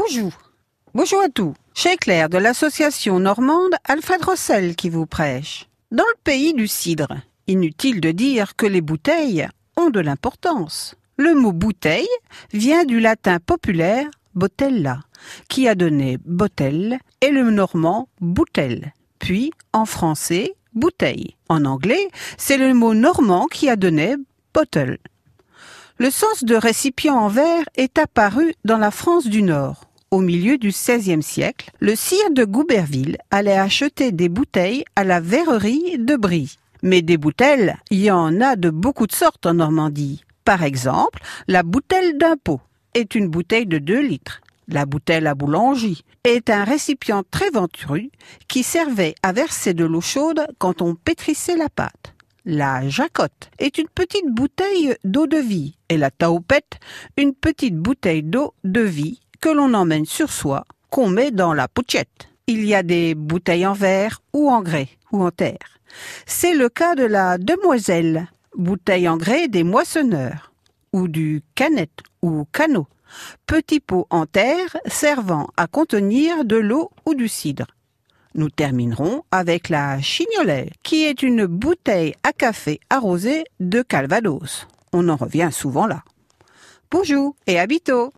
Bonjour. Bonjour à tous. Chez Claire de l'association normande Alfred Rossel qui vous prêche. Dans le pays du cidre, inutile de dire que les bouteilles ont de l'importance. Le mot bouteille vient du latin populaire botella, qui a donné botelle, et le normand bouteille, puis en français bouteille. En anglais, c'est le mot normand qui a donné bottle. Le sens de récipient en verre est apparu dans la France du Nord. Au milieu du XVIe siècle, le sire de Gouberville allait acheter des bouteilles à la verrerie de Brie. Mais des bouteilles, il y en a de beaucoup de sortes en Normandie. Par exemple, la bouteille d'un pot est une bouteille de 2 litres. La bouteille à boulangerie est un récipient très ventru qui servait à verser de l'eau chaude quand on pétrissait la pâte. La jacotte est une petite bouteille d'eau de vie et la taupette une petite bouteille d'eau de vie que l'on emmène sur soi, qu'on met dans la pochette. Il y a des bouteilles en verre ou en grès ou en terre. C'est le cas de la demoiselle, bouteille en grès des moissonneurs, ou du canette ou canot, petit pot en terre servant à contenir de l'eau ou du cidre. Nous terminerons avec la chignolée, qui est une bouteille à café arrosée de calvados. On en revient souvent là. Bonjour et à bientôt